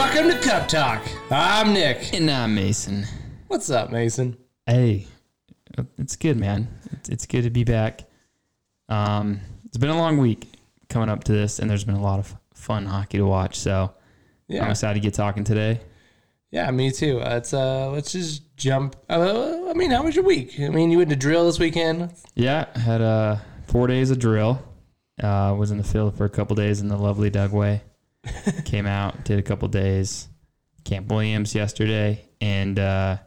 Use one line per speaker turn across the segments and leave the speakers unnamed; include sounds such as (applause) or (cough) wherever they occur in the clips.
Welcome to Cup Talk. I'm Nick.
And I'm Mason.
What's up, Mason?
Hey, it's good, man. It's, it's good to be back. Um, it's been a long week coming up to this, and there's been a lot of fun hockey to watch. So
Yeah,
I'm excited to get talking today.
yeah, me too. Uh, it's uh, let's just jump. Uh, I mean, how was your week? I mean, you went to drill this weekend.
Yeah, had uh, four days of drill. Uh, was in the field for a couple days in the lovely Dugway. (laughs) Came out, did a couple days. Camp Williams yesterday, and uh,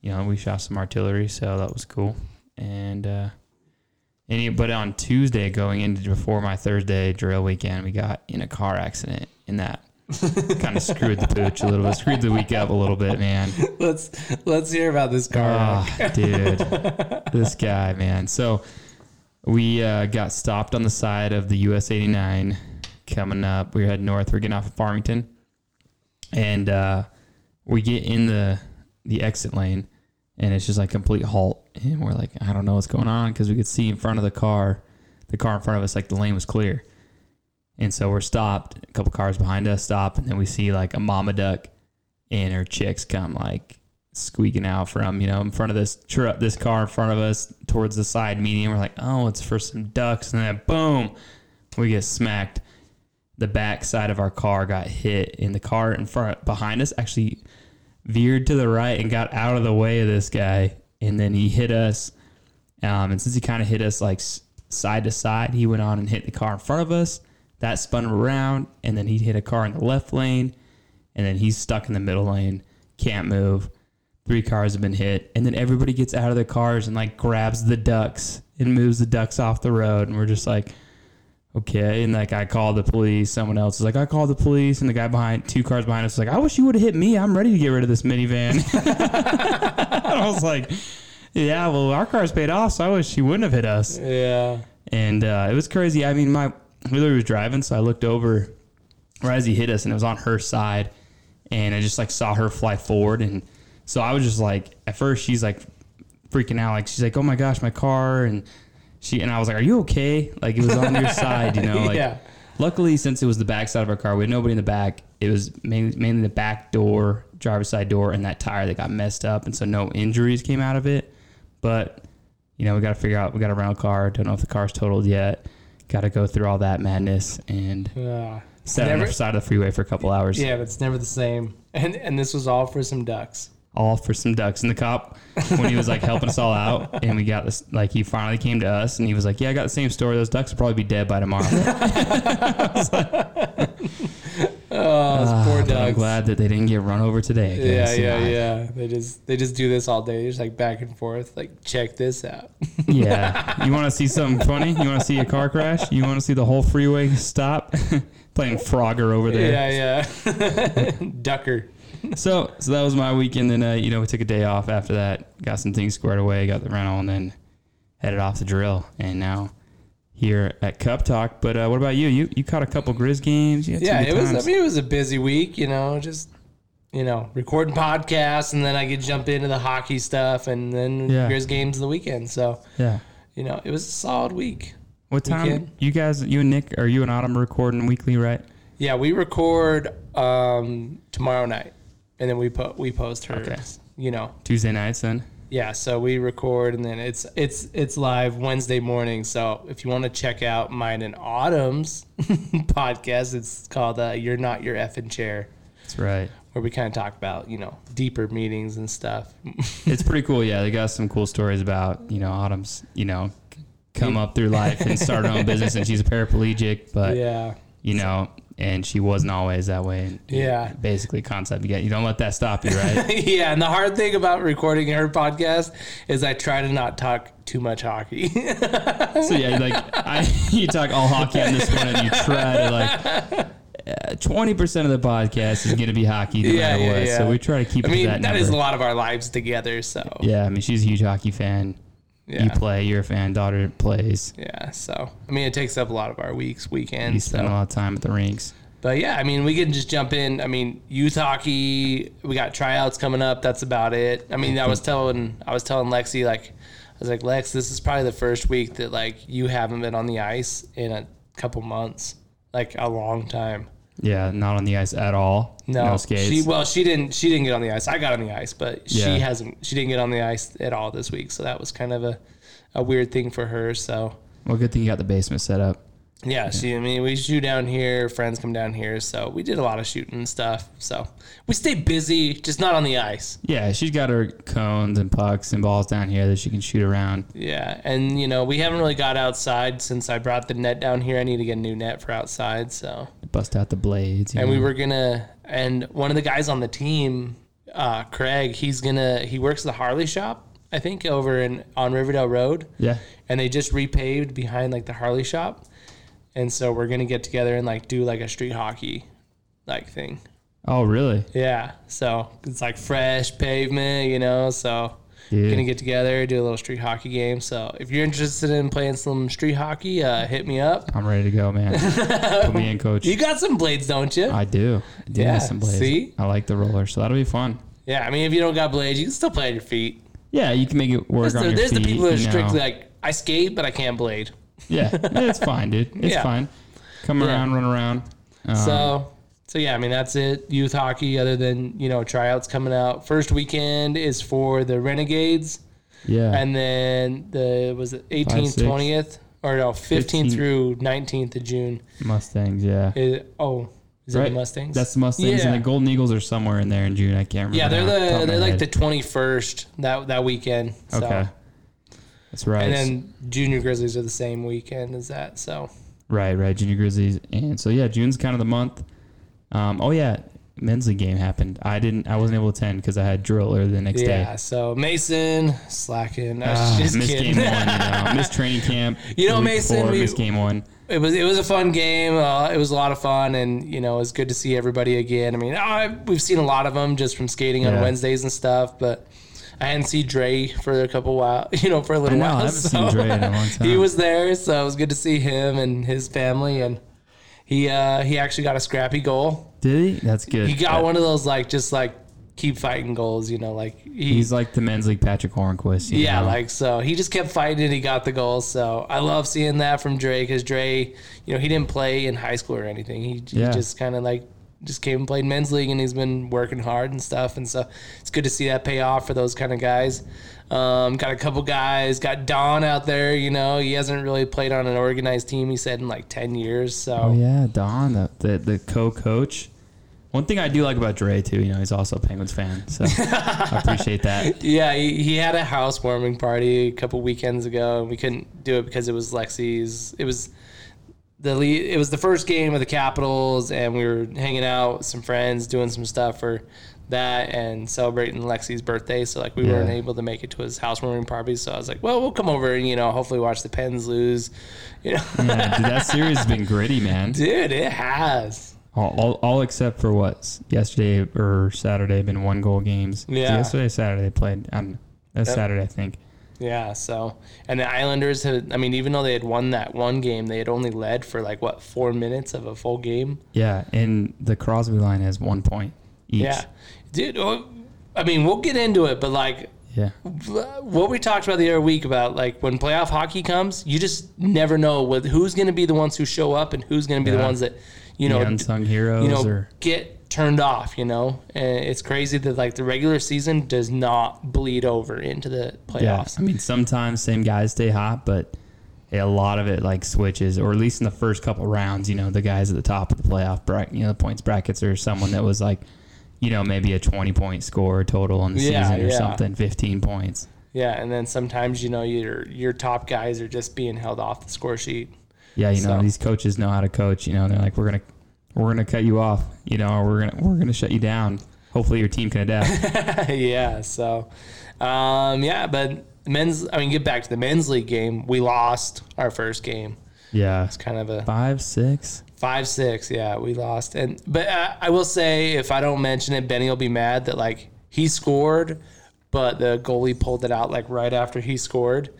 you know we shot some artillery, so that was cool. And uh, any, but on Tuesday, going into before my Thursday drill weekend, we got in a car accident, and that (laughs) kind of screwed the pooch a little bit, screwed the week up a little bit, man.
Let's let's hear about this car.
Oh, (laughs) dude, this guy, man. So we uh, got stopped on the side of the US 89 coming up. We were heading north. We're getting off of Farmington, and uh, we get in the the exit lane, and it's just like complete halt. And we're like, I don't know what's going on because we could see in front of the car, the car in front of us, like the lane was clear. And so we're stopped. A couple cars behind us stop, and then we see like a mama duck and her chicks come like squeaking out from you know in front of this truck, this car in front of us towards the side median. We're like, oh, it's for some ducks, and then boom, we get smacked. The back side of our car got hit, and the car in front behind us actually veered to the right and got out of the way of this guy, and then he hit us. Um, and since he kind of hit us like side to side, he went on and hit the car in front of us. That spun around, and then he hit a car in the left lane, and then he's stuck in the middle lane, can't move. Three cars have been hit, and then everybody gets out of their cars and like grabs the ducks and moves the ducks off the road, and we're just like, okay. And like I called the police. Someone else is like, I called the police, and the guy behind two cars behind us was like, I wish you would have hit me. I'm ready to get rid of this minivan. (laughs) I was like, yeah, well, our car's paid off, so I wish she wouldn't have hit us
Yeah.
and uh, it was crazy. I mean, my Wheeler was driving, so I looked over right as he hit us, and it was on her side, and I just like saw her fly forward, and so I was just like, at first she's like freaking out, like she's like, oh my gosh, my car, and she and I was like, are you okay? Like it was on your (laughs) side, you know? Like,
Yeah.
Luckily, since it was the back side of our car, we had nobody in the back. It was mainly, mainly the back door, driver's side door, and that tire that got messed up, and so no injuries came out of it. But you know, we got to figure out. We got a rental car. Don't know if the car's totaled yet. Got to go through all that madness and sit on
Never-
the side of the freeway for a couple hours.
Yeah, but it's never the same. And and this was all for some ducks.
All for some ducks. And the cop, when he was like helping us all out, and we got this, like he finally came to us, and he was like, "Yeah, I got the same story. Those ducks will probably be dead by tomorrow." (laughs)
Oh, those
Ah,
poor
but I'm glad that they didn't get run over today.
Yeah, yeah,
I-
yeah. They just they just do this all day. They're just like back and forth. Like check this out. (laughs)
Yeah. You want to see something funny? You want to see a car crash? You want to see the whole freeway stop? (laughs) Playing Frogger over there.
Yeah, yeah. Ducker. (laughs)
So, so that was my weekend. Then, uh, you know, we took a day off after that, got some things squared away, got the rental, and then headed off the drill. And now here at Cup Talk. But uh, what about you? You you caught a couple Grizz games.
Yeah, it was. I mean, it was a busy week. You know, just you know, recording podcasts, and then I could jump into the hockey stuff, and then
Yeah.
here's games the weekend. So
yeah.
you know, it was a solid week.
What time?
Weekend.
You guys, you and Nick, Are you and Autumn recording weekly, right?
Yeah, we record um, tomorrow night, and then we put we post her.
Okay.
You know,
Tuesday nights then.
yeah. So we record, and then it's it's it's live Wednesday morning. So if you want to check out mine and Autumn's (laughs) podcast, it's called uh, "You're Not Your Effing Chair,"
That's right.
where we kind of talk about you know deeper meetings and stuff. (laughs)
It's pretty cool. Yeah, they got some cool stories about you know Autumn's you know come up through life and start her own (laughs) business, and she's a paraplegic, but
yeah,
you know, and she wasn't always that way.
Yeah.
basically, concept you get. You don't let that stop you, right? (laughs)
yeah. And the hard thing about recording her podcast is I try to not talk too much hockey. (laughs)
so yeah, like I, (laughs) you talk all hockey on this one, and you try to like. Uh, twenty percent of the podcast is going to be hockey, no
Yeah,
matter
yeah,
what.
yeah.
So we try to keep
I
it
mean,
to that,
that is a lot of our lives together. So
Yeah, I mean, she's a huge hockey fan.
Yeah.
You play, you're a fan. Daughter plays.
Yeah, so I mean, it takes up a lot of our weeks,
You
weekends.
spend a lot of time at the rinks.
But yeah, I mean, we can just jump in. I mean, youth hockey, we got tryouts coming up. That's about it. I mean, I mm-hmm. was telling, I was telling Lexi like, I was like, Lex, this is probably the first week that like you haven't been on the ice in a couple months, like a long time.
Yeah, mm-hmm. not on the ice at all.
No,
skates.
She well, she didn't. She didn't get on the ice. I got on the ice, but
Yeah.
she hasn't. She didn't get on the ice at all this week. So that was kind of a, a weird thing for her. So
well, good thing you got the basement set up.
Yeah, she. I mean, we shoot down here. Friends come down here, so we did a lot of shooting and stuff. So we stay busy, just not on the ice.
Yeah, she's got her cones and pucks and balls down here that she can shoot around.
Yeah, and you know we haven't really got outside since I brought the net down here. I need to get a new net for outside. So
Bust out the blades.
and we were gonna and one of the guys on the team uh, craig he's gonna he works at the harley shop i think over in on riverdale road
Yeah.
and they just repaved behind like the harley shop and so we're gonna get together and like do like a street hockey like thing
Oh, really?
yeah so it's like fresh pavement you know so
Dude.
gonna get together do a little street hockey game so if you're interested in playing some street hockey uh, hit me up
I'm ready to go, man. (laughs) Put me in, coach.
you got some blades don't you
I do. I do
Yeah,
have some blades.
see?
I like the roller, so that'll be fun.
yeah i mean if you don't got blades you can still play on your feet
Yeah, you can make it work
There's,
on
the,
your
there's the people that are
you know.
strictly like, I skate, but I can't blade.
Yeah, it's fine, dude. It's
Yeah.
fine. Come
Yeah.
around, run around. Um,
so, so yeah, I mean that's it. Youth hockey, other than you know tryouts coming out. First weekend is for the Renegades,
yeah,
and then the was it 18th,
Five, six.
20th, or no 15th
15th.
through 19th of June.
Mustangs. Yeah,
Is, oh, is it the Mustangs?
that's the Mustangs,
Yeah.
and the Golden Eagles are somewhere in there in June. I can't remember.
yeah, they're
top
the
of my
they're like
head.
the 21st that that weekend. So.
okay. That's right.
And then Junior Grizzlies are the same weekend as that. So
right, right. Junior Grizzlies, and so yeah, June's kind of the month. Um, oh yeah, men's league game happened. I didn't. I wasn't able to attend because I had drill early the next
yeah,
day. Yeah.
So Mason slacking. I was
Ah,
just
missed
kidding.
game one. You (laughs) know, missed training camp.
You know, Mason,
before,
we-
missed game one.
it was it was a fun game. Uh, it was a lot of fun, and you know it was good to see everybody again. I mean, I, we've seen a lot of them just from skating on
Yeah.
Wednesdays and stuff, but I hadn't seen Dre for a couple while, (laughs) you know, for a little
I know, I
while.
haven't (laughs) seen Dre in a long (laughs) time.
He was there, so it was good to see him and his family, and he uh, he actually got a scrappy goal.
Did he? That's good.
He got
That-
one of those like just like keep fighting goals, you know, like he,
He's like the men's league Patric Hornqvist. you
Yeah,
know?
like so he just kept fighting and he got the goal. So I love seeing that from Dre because Dre, you know, he didn't play in high school or anything. He, he
Yeah.
just kind of like just came and played men's league and he's been working hard and stuff. And so it's good to see that pay off for those kind of guys. Um, got a couple guys. Got Don out there. You know, he hasn't really played on an organized team. He said in like ten years. So
Oh yeah, Don, the the, the co-coach. One thing I do like about Dre too, you know, he's also a Penguins fan, so I appreciate that. (laughs)
Yeah, he, he had a housewarming party a couple weekends ago, and we couldn't do it because it was Lexi's. It was the lead, it was the first game of the Capitals, and we were hanging out with some friends, doing some stuff for that, and celebrating Lexi's birthday. So like we
Yeah.
weren't able to make it to his housewarming party. So I was like, well, we'll come over and you know hopefully watch the Pens lose. You know,
Yeah, dude, that series has been gritty, man. (laughs)
dude, it has.
All, all, all except for what yesterday or Saturday been one goal games.
Yeah.
yesterday, Saturday played. Um, that's
Yep.
Saturday, I think.
Yeah, so and the Islanders had I mean even though they had won that one game, they had only led for like what, 4 minutes of a full game.
Yeah, and the Crosby line has one point each.
Yeah. Dude, oh, I mean, we'll get into it, but like
yeah,
what we talked about the other week about like when playoff hockey comes, you just never know with who's going to be the ones who show up and who's going to be the ones that, you
the
know,
unsung heroes
you know,
or
get turned off, you know? And it's crazy that like the regular season does not bleed over into the playoffs. yeah.
I mean, sometimes same guys stay hot, but a lot of it like switches, or at least in the first couple rounds. You know, the guys at the top of the playoff bracket, you know, the points brackets, or someone that was like, you know, maybe a twenty point score total in the
Yeah,
season or
yeah.
something, fifteen points.
Yeah, and then sometimes you know your your top guys are just being held off the score sheet.
Yeah, you know,
So-
these coaches know how to coach. You know, they're like, we're gonna, we're gonna cut you off. You know, or we're gonna, we're gonna shut you down. Hopefully, your team can adapt. (laughs)
yeah, so um, yeah, but men's. I mean, get back to the men's league game. We lost our first game.
yeah,
It's kind of a
five, six.
five six. Yeah, we lost. And but uh, I will say, if I don't mention it, Benny will be mad that like he scored, but the goalie pulled it out like right after he scored,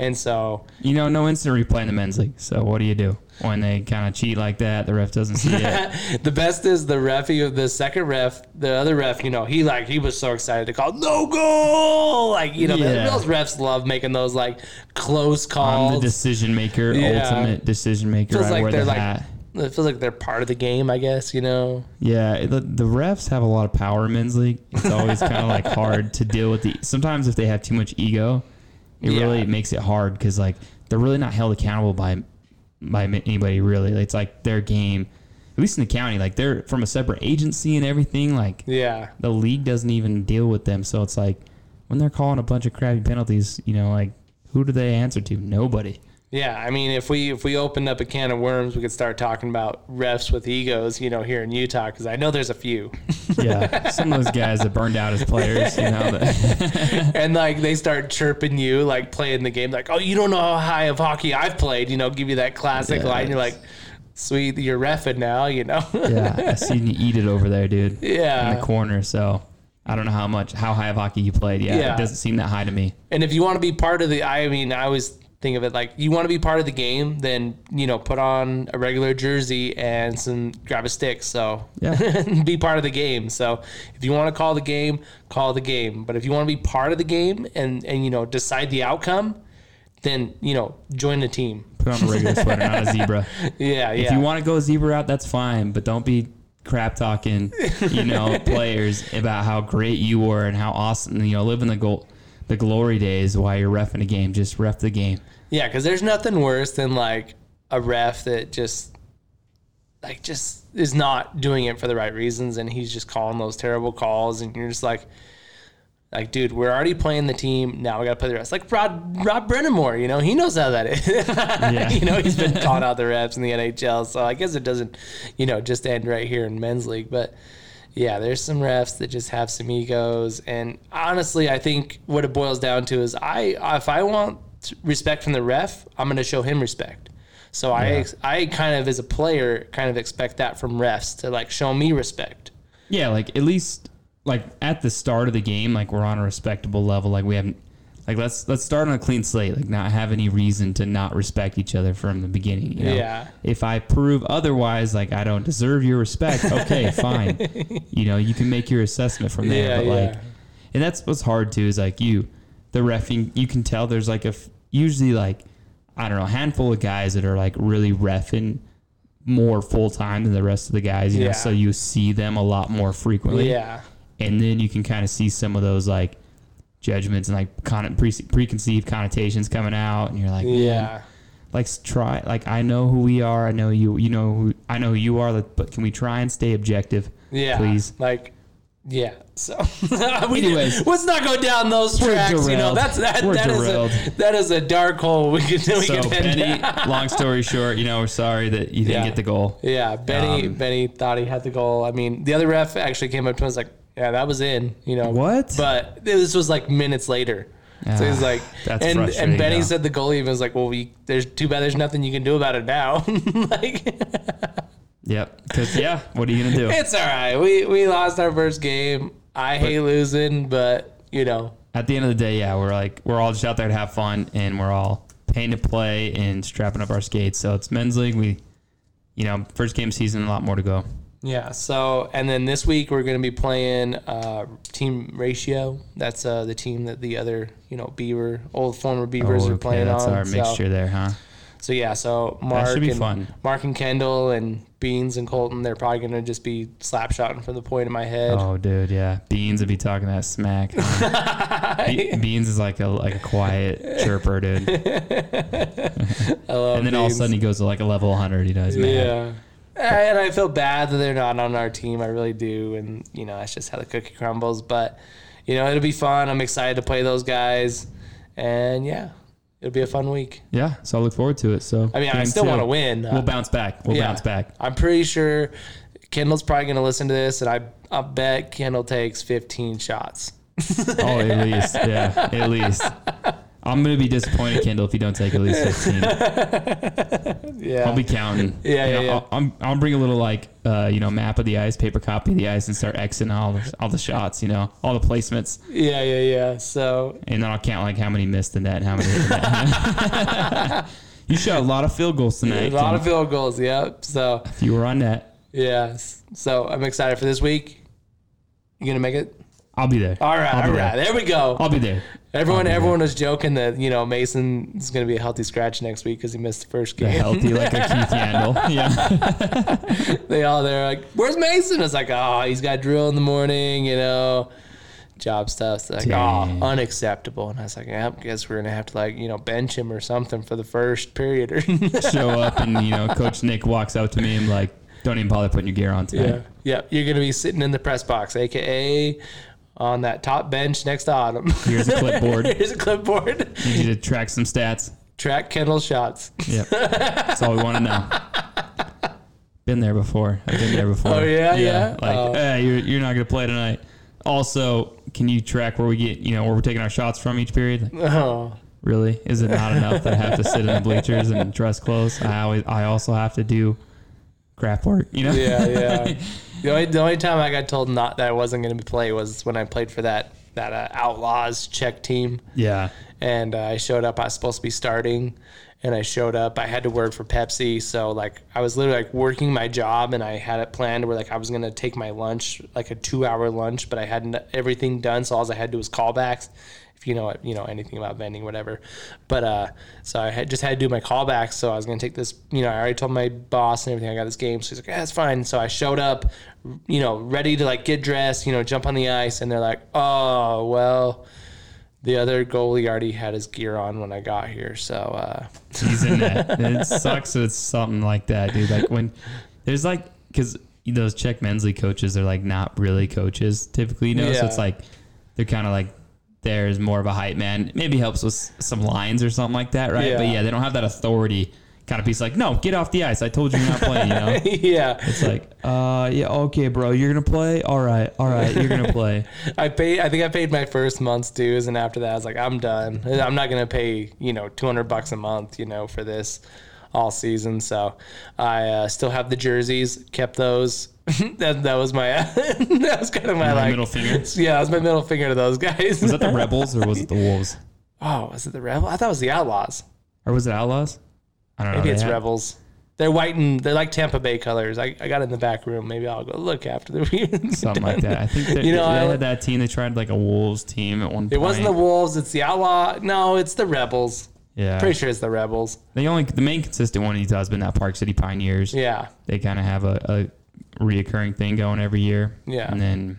and so
You know, no instant replay in the men's league. So what do you do when they kind of cheat like that? The ref doesn't see it. (laughs)
the best is the ref, of the second ref, the other ref. You know, he like he was so excited to call no goal. Like you know,
Yeah.
those refs love making those like close
I'm
calls.
the decision maker,
Yeah.
ultimate decision maker.
Feels like they're
the
like
hat.
it feels like they're part of the game. I guess you know.
Yeah, the, the refs have a lot of power in men's league. It's always kind of like hard to deal with the. Sometimes if they have too much ego, it
Yeah.
really makes it hard because like they're really not held accountable by by anybody really. It's like their game, at least in the county, like they're from a separate agency and everything. Like
Yeah.
the league doesn't even deal with them, so it's like when they're calling a bunch of crappy penalties, you know, like who do they answer to? Nobody.
Yeah, I mean, if we if we opened up a can of worms, we could start talking about refs with egos, you know, here in Utah, because I know there's a few, (laughs)
Yeah, some of those guys that burned out as players, you know. (laughs)
And like they start chirping you, like playing the game, like, oh, you don't know how high of hockey I've played, you know, give you that classic
Yeah,
line. You're like, sweet, you're refing now, you know.
yeah, I (laughs) seen you eat it over there, dude.
Yeah, in
the corner. So I don't know how much, how high of hockey you played. Yeah,
Yeah.
it doesn't seem that high to me.
And if you want to be part of the, I mean, I always think of it like you want to be part of the game, then you know, put on a regular jersey and some grab a stick. So
Yeah. (laughs)
be part of the game. So if you want to call the game, call the game. But if you want to be part of the game and and you know decide the outcome, then you know join the team.
Put on a regular sweater, not a zebra.
Yeah, (laughs) yeah.
If you want to go zebra route, that's fine, but don't be crap talking, you know, (laughs) players about how great you were and how awesome, you know, living the goal, the glory days while you're refing a game. Just ref the game.
Yeah, because there's nothing worse than like a ref that just like just is not doing it for the right reasons, and he's just calling those terrible calls, and you're just like, like, dude, we're already playing the team. Now we got to play the rest. Like Rod Rob Brind'Amour, you know, he knows how that is. (laughs) you know, he's been calling out the refs in the NHL, so I guess it doesn't, you know, just end right here in men's league, but. Yeah, there's some refs that just have some egos, and honestly, I think what it boils down to is I if I want respect from the ref, I'm going to show him respect. So I I kind of as a player kind of expect that from refs to like show me respect.
Yeah, like at least like at the start of the game, like we're on a respectable level. Like we haven't like let's let's start on a clean slate. Like not have any reason to not respect each other from the beginning. You know?
Yeah.
If I prove otherwise, like I don't deserve your respect, okay, (laughs) fine. You know, you can make your assessment from there.
Yeah,
but like, and that's what's hard too is like you, the refing. You can tell there's like a usually like I don't know a handful of guys that are like really refing more full time than the rest of the guys. You
Yeah.
know, so you see them a lot more frequently
Yeah.
and then you can kind of see some of those like judgments and like con- pre- preconceived connotations coming out and you're like
Yeah.
like try like i know who we are i know you you know who i know who you are but can we try and stay objective
Yeah.
Please.
Like yeah. So (laughs) we
Anyways.
let's not go down those tracks. You know, that's that,
We're
that is
derailed.
a that is a dark hole we can we
so
can
benny (laughs) long story short you know we're sorry that you didn't
Yeah.
get the goal
Yeah, Benny
Um,
Benny thought he had the goal. I mean, the other ref actually came up to him and was like, "Yeah, that was in." You know
What?
But this was like minutes later. so he's
Ah,
like,
that's
and and Benny
though.
said the goalie was like, "Well, we there's too bad there's nothing you can do about it now." (laughs) like, (laughs)
yep because yeah what are you gonna do (laughs)
it's all right. We we lost our first game. I hate losing, but you know,
at the end of the day yeah we're like we're all just out there to have fun and we're all paying to play and strapping up our skates so it's men's league we you know first game season a lot more to go
Yeah. So, and then this week we're going to be playing uh, Team Ratio. That's uh, the team that the other, you know, Beaver, old former Beavers are playing
Oh, that's
on.
our
so,
mixture there, huh?
so yeah. So Mark and
fun.
Mark and Kendall and Beans and Colton, they're probably going to just be slap shotting from the point of my head.
Oh, dude, yeah. Beans would be talking that smack. (laughs) Be- Beans is like a like a quiet chirper, dude. (laughs)
I love
And then all of a sudden he goes to like a level 100. He does, man.
Yeah. Eh, and I feel bad that they're not on our team. I really do. And, you know, that's just how the cookie crumbles. But, you know, it'll be fun. I'm excited to play those guys. And, yeah, it'll be a fun week.
Yeah, so I look forward to it. So
I mean, I still want to win.
Uh, we'll bounce back. We'll
Yeah.
bounce back.
I'm pretty sure Kendall's probably going to listen to this. And I, I bet Kendall takes 15 shots.
Oh, at least, (laughs) yeah, at least. I'm gonna be disappointed, Kendall, if you don't take at least 15. (laughs)
Yeah.
I'll be counting.
Yeah, yeah, yeah.
I'll, I'm, I'll bring a little like, uh, you know, map of the ice, paper copy of the ice, and start xing all the, all the shots. You know, all the placements,
yeah, yeah, yeah. So,
and then I'll count like how many missed the net, and how many. hit the net. you shot a lot of field goals tonight.
a
lot
of field goals. Yep. So,
if you were on net,
yeah. So, I'm excited for this week. You going to make it?
I'll be there.
All right. All right.
there.
There we go.
I'll be there.
Everyone, oh,
Probably.
everyone was joking that you know Mason is going to be a healthy scratch next week because he missed the first game.
healthy like a Keith (laughs) Yandle. Yeah. (laughs)
they all they're like, "Where's Mason?" It's like, "Oh, he's got drill in the morning," you know, job stuff. It's like. "Oh, unacceptable." And I was like, "Yeah, I guess we're gonna have to like you know bench him or something for the first period." Or (laughs)
Show up and you know, Coach Nick walks out to me and like, don't even bother putting your gear on
yeah,
today.
yeah, you're gonna be sitting in the press box, aka on that top bench next to Autumn.
Here's a clipboard. (laughs)
Here's a clipboard.
Need you to track some stats.
Track Kendall shots.
Yep. That's all we want to know. Been there before. I've been there before.
Oh, yeah? Yeah?
Like,
Oh.
hey, you're, you're not going to play tonight. Also, can you track where we get, you know, where we're taking our shots from each period? Like,
Oh,
really? Is it not enough that I have to sit in the bleachers and dress clothes? I always, I also have to do craft work, you know?
yeah, yeah. (laughs) The only, the only time I got told not that I wasn't going to play was when I played for that that uh, Outlaws Czech team,
yeah.
and uh, I showed up. I was supposed to be starting, and I showed up. I had to work for Pepsi, so like I was literally like working my job, and I had it planned where like I was to take my lunch, like a two hour lunch, but I hadn't everything done, so all I had to do was callbacks. If you know you know anything about vending, whatever. But uh, so I had just had to do my callbacks. So I was gonna take this. You know, I already told my boss and everything. I got this game. So he's like, "Yeah, that's fine." So I showed up, you know, ready to like get dressed, you know, jump on the ice, and they're like, "Oh, well." The other goalie already had his gear on when I got here, so uh,
He's in that. (laughs) it sucks. It's something like that, dude. Like when there's like, because those Czech men's league coaches are like not really coaches typically, you know. So it's like they're kind of like there's more of a hype man. Maybe helps with some lines or something like that, right? But
Yeah.
yeah, they don't have that authority kind of piece. Like, no, get off the ice. I told you you're not playing. You know. (laughs)
yeah,
It's like, uh, yeah, okay, bro, you're gonna play. All right, all right, you're gonna play. (laughs)
I paid. I think I paid my first month's dues, and after that, I was like, I'm done. I'm not gonna pay you know 200 bucks a month, you know, for this all season. So I uh, still have the jerseys. Kept those. (laughs) that that was my. that was kind of my
My
like
middle finger.
Yeah, that was my middle finger to those guys.
Was that the Rebels or was it the Wolves
oh, was it the rebel? I thought it was the Outlaws.
or was it Outlaws? I don't know.
Maybe it's
had-
Rebels. They're white and they're like Tampa Bay colors. I, I got in the back room. Maybe I'll go look after the (laughs)
something like that. I think
You know,
they
I-
had that team. They tried like a Wolves team at one point.
It wasn't the Wolves. It's the Outlaw. No, it's the Rebels.
yeah.
Pretty sure it's the Rebels.
The only the main consistent one he's has been that Park City Pioneers.
Yeah.
They kind of have a, a reoccurring thing going every year.
Yeah.
And then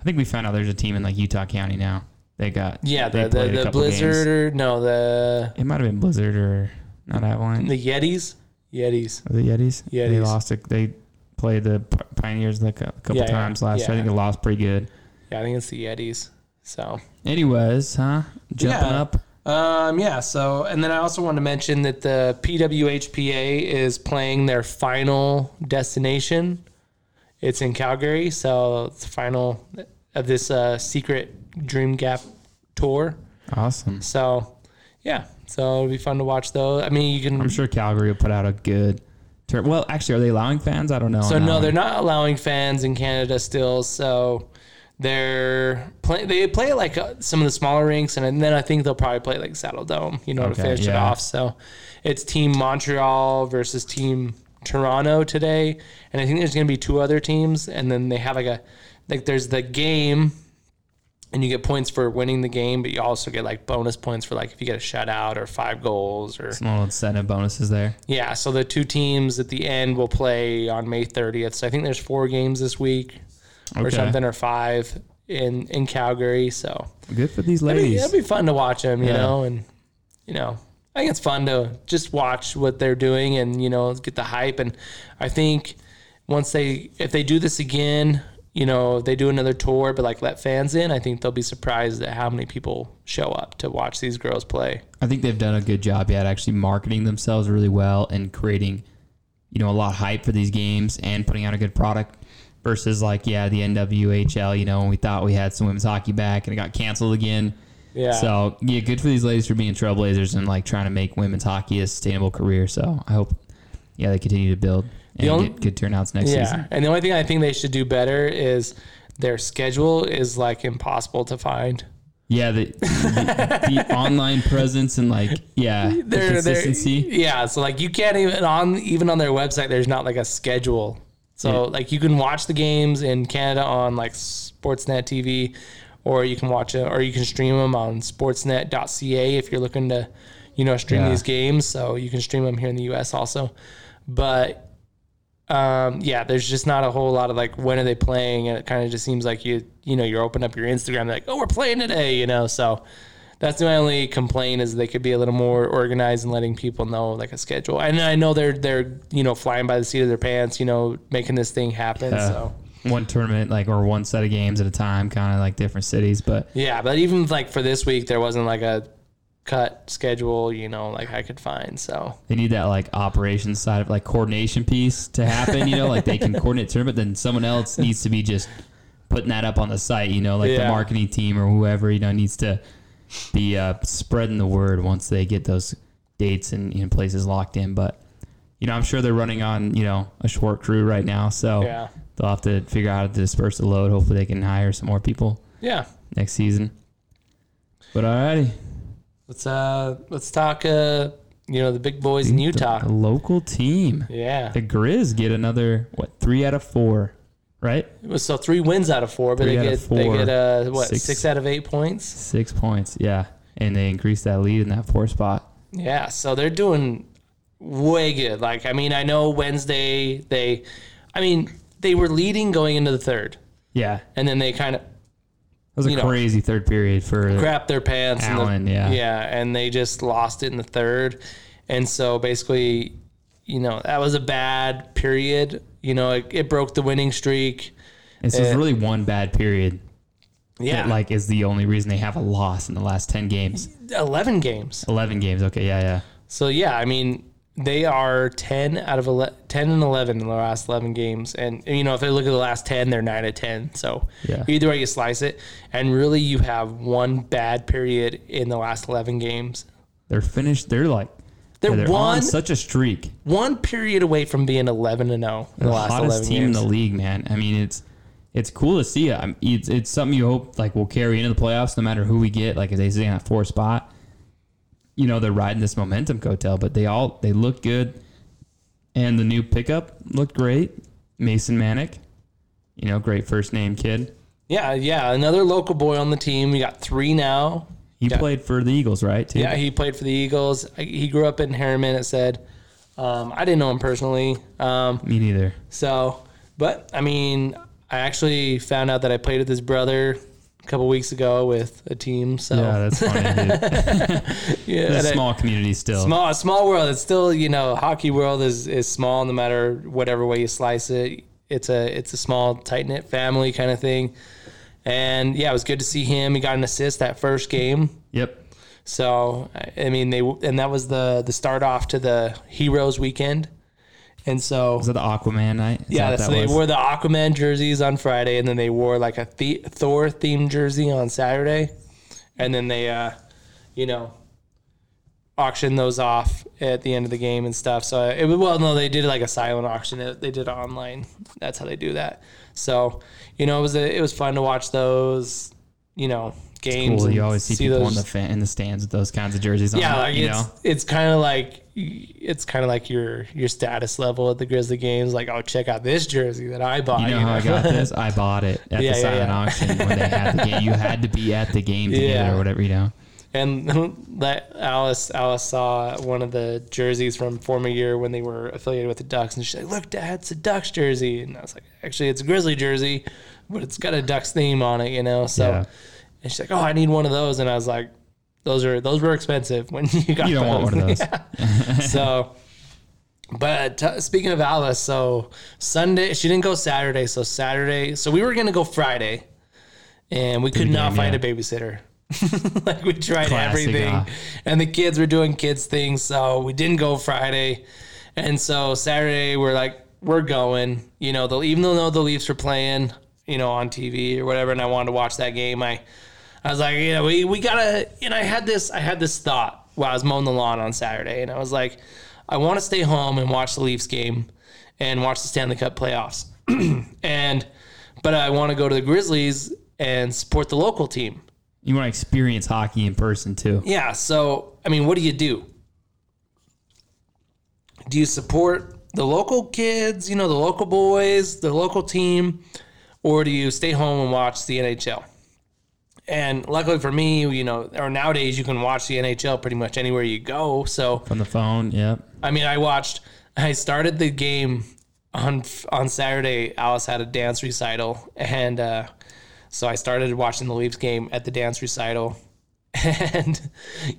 I think we found out there's a team in like Utah County now. They got
Yeah, the the, the Blizzard or no the
It might have been Blizzard or not Avalanche.
the Yetis. Yetis.
Was it Yetis? They lost it. They played the Pioneers like a couple
Yeah, yeah,
times last year. I think they lost pretty good.
Yeah, I think it's the Yetis. So
Anyways, huh? Jumping
Yeah.
up.
um yeah, so and then I also want to mention that the PWHPA is playing their final destination. It's in Calgary, so it's the final of this uh, secret Dream Gap tour.
Awesome.
So yeah, so it'll be fun to watch though. I mean, you can
I'm sure Calgary will put out a good. Tur- well, actually, are they allowing fans? I don't know.
So no,
one.
they're not allowing fans in Canada still. So they're play, they play like uh, some of the smaller rinks, and then I think they'll probably play like Saddledome, you know, to
Okay,
finish it off. So it's Team Montreal versus Team Toronto today, and I think there's going to be two other teams, and then they have like a like there's the game. And you get points for winning the game, but you also get like bonus points for like if you get a shutout or five goals or
Some little incentive bonuses there.
yeah, so the two teams at the end will play on May 30th. So I think there's four games this week or
Okay.
something, or five in in Calgary. So
Good for these
it'd be,
ladies.
it'd be fun to watch them, you
Yeah.
know, and you know, I think it's fun to just watch what they're doing and you know get the hype. And I think once they if they do this again, you know, they do another tour, but like let fans in, I think they'll be surprised at how many people show up to watch these girls play.
I think they've done a good job yet actually marketing themselves really well and creating, you know, a lot of hype for these games and putting out a good product versus like, yeah, the NWHL, you know, when we thought we had some women's hockey back and it got canceled again.
Yeah.
So yeah, good for these ladies for being trailblazers and like trying to make women's hockey a sustainable career. So I hope, yeah, they continue to build and
The only-
get good turnouts next
Yeah,
season.
and the only thing I think they should do better is their schedule is like impossible to find.
Yeah, the, the, the (laughs) online presence and like yeah, the
They're, they're,
consistency.
yeah, so like you can't even on even on their website. There's not like a schedule. So
Yeah.
like you can watch the games in Canada on like Sportsnet TV, or you can watch it, or you can stream them on Sportsnet.ca if you're looking to, you know, stream
Yeah.
these games. So you can stream them here in the U.S. also, but um, yeah, there's just not a whole lot of like when are they playing, and it kind of just seems like you you know You're open up your Instagram like oh we're playing today, you know. So that's my only complaint is they could be a little more organized and letting people know like a schedule. And I know they're they're you know flying by the seat of their pants, you know, making this thing happen.
Yeah.
So
One tournament, like, or one set of games at a time, kind of like different cities. But
yeah, but even like for this week, there wasn't like a cut schedule, you know, like I could find. So
they need that like operations side of like coordination piece to happen. You know, like they can coordinate tournament, then someone else needs to be just putting that up on the site. You know, like the marketing team or whoever you know needs to be uh, spreading the word once they get those dates and you know, places locked in. But you know, I'm sure they're running on you know a short crew right now, so
yeah,
they'll have to figure out how to disperse the load. Hopefully, they can hire some more people
yeah.
next season. But alrighty,
Let's uh let's talk uh you know the big boys in Utah.
the local team.
Yeah.
The Grizz get another what three out of four, right?
So three wins out of four, but
Three
they get
of
they get uh what
Six.
six. out of eight points.
Six points, yeah, and they increase that lead in that four spot.
Yeah, so they're doing way good. Like I mean, I know Wednesday they, I mean they were leading going into the third,
Yeah,
and then they kind of
was a
You know,
crazy third period for
crapped their pants. in the-
Allen, yeah.
yeah, and they just lost it in the third, and so basically, you know, that was a bad period. You know, it, it broke the winning streak.
And so
it's
really one bad period.
Yeah,
that like is the only reason they have a loss in the last ten games,
eleven games.
eleven games. Okay, yeah, yeah.
So yeah, I mean, they are 10 out of 11, 10 and 11 in the last 11 games. And, you know, if they look at the last 10, they're 9 of 10. So
Yeah.
either way you slice it. And really, you have one bad period in the last 11 games.
They're finished. They're like
They're
they're
one
on such a streak.
one period away from being 11 and 0 in the,
the
last
hottest
11
team
games.
in the league, man. I mean, it's it's cool to see it. I'm, it's it's something you hope like will carry into the playoffs, no matter who we get. Like if they stay in that four spot, you know they're riding this momentum coattail. But they all they look good, and the new pickup looked great. Mason Manic, you know, great first name kid.
yeah, yeah. Another local boy on the team. We got three now.
He played for the Eagles, right? Too.
Yeah, he played for the Eagles. He grew up in Herriman, it said. Um, I didn't know him personally. Um,
Me neither.
So, but I mean, I actually found out that I played with his brother a couple weeks ago with a team. So
Yeah, that's funny. Dude. (laughs)
yeah,
It's a small community still.
small, small world. It's still you know, hockey world is is small no matter whatever way you slice it. It's a it's a small tight knit family kind of thing. And yeah, it was good to see him. He got an assist that first game.
Yep.
So I I mean, they and that was the the start off to the Heroes weekend. And so
Was that the Aquaman night? Is
Yeah,
that
so
that
they
was?
wore the Aquaman jerseys on Friday, and then they wore like a the- Thor themed jersey on Saturday, and then they, uh, you know, auctioned those off at the end of the game and stuff. So it was well, no, they did like a silent auction. They did it online. That's how they do that. So you know, it was a, it was fun to watch those, you know, games.
cool. You always see, people in the fan, in the stands with those kinds of jerseys on.
yeah, like
you
it's
know.
it's kind of like it's kind of like your your status level at the Grizzly games. Like, oh, check out this jersey that I bought.
You know how I got this? I bought it at (laughs)
Yeah,
the
yeah,
silent
yeah.
auction when they had the game. You had to be at the game together
Yeah.
or whatever, you know.
And (laughs) that Alice Alice saw one of the jerseys from former year when they were affiliated with the Ducks, and she's like, "Look, Dad, it's a Ducks jersey." And I was like, "Actually, it's a Grizzly jersey, but it's got a Ducks theme on it, you know." So,
Yeah.
And she's like, "Oh, I need one of those," and I was like, "Those are those were expensive when (laughs) you got
You don't want one of those. (laughs)
so but uh, speaking of Alice, so Sunday she didn't go Saturday, so Saturday, so we were gonna go Friday, and we could not
game,
find
yeah.
a babysitter. (laughs) like we tried
Classic,
everything,
huh?
and the kids were doing kids things, so we didn't go Friday, and so Saturday we're like we're going. You know, the, even though the Leafs were playing, you know, on TV or whatever, and I wanted to watch that game, I I was like, yeah, we, we gotta, and I had this, I had this thought while I was mowing the lawn on Saturday, and I was like, I want to stay home and watch the Leafs game and watch the Stanley Cup playoffs, (clears throat) and but I want to go to the Grizzlies and support the local team.
You want to experience hockey in person too.
Yeah, so I mean, what do you do? Do you support the local kids, you know, the local boys, the local team, or do you stay home and watch the NHL? And luckily for me, you know, or nowadays you can watch the NHL pretty much anywhere you go. So
From the phone. yeah.
I mean, I watched. I started the game on on Saturday. Alice had a dance recital, and uh, so I started watching the Leafs game at the dance recital. (laughs) And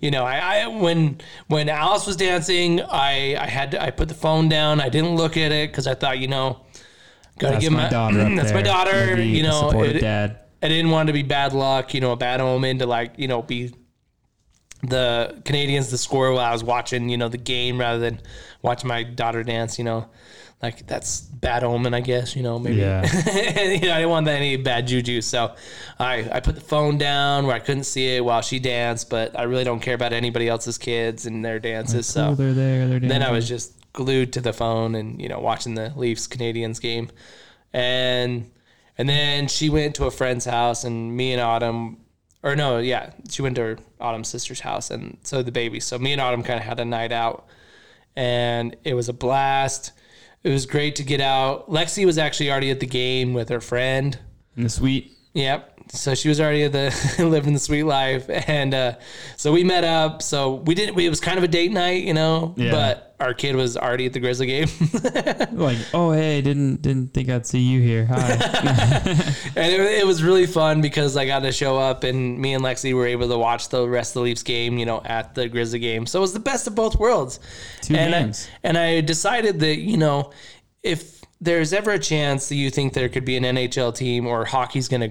you know, I, I when when Alice was dancing, I I had to, I put the phone down. I didn't look at it because I thought, you know, gotta
That's
give
my daughter. Up (clears throat)
that's my daughter.
Gotta
You know, it-
dad.
I didn't want it to be bad luck, you know, a bad omen to like, you know, be the Canadiens to score while I was watching, you know, the game rather than watching my daughter dance, you know. Like that's bad omen, I guess, you know, maybe.
Yeah. (laughs)
you know, I didn't want any bad juju. So I, I put the phone down where I couldn't see it while she danced, but I really don't care about anybody else's kids and their dances.
Oh,
so
they're there. They're
then I was just glued to the phone and you know watching the Leafs Canadiens game, and and then she went to a friend's house and me and Autumn, or no, yeah, she went to her Autumn's sister's house and so the baby. So me and Autumn kind of had a night out, and it was a blast. It was great to get out. Lexi was actually already at the game with her friend.
in the suite.
Yep. So she was already the (laughs) living the sweet life, and uh, so we met up. So we didn't. We, it was kind of a date night, you know.
Yeah.
But our kid was already at the Grizzly game, (laughs)
Like, oh hey, didn't didn't think I'd see you here. Hi. (laughs)
and it, it was really fun because I got to show up, and me and Lexi were able to watch the rest of the Leafs game, you know, at the Grizzly game. So it was the best of both worlds.
Two
and
games.
I, and I decided that you know, if there's ever a chance that you think there could be an NHL team or hockey's going to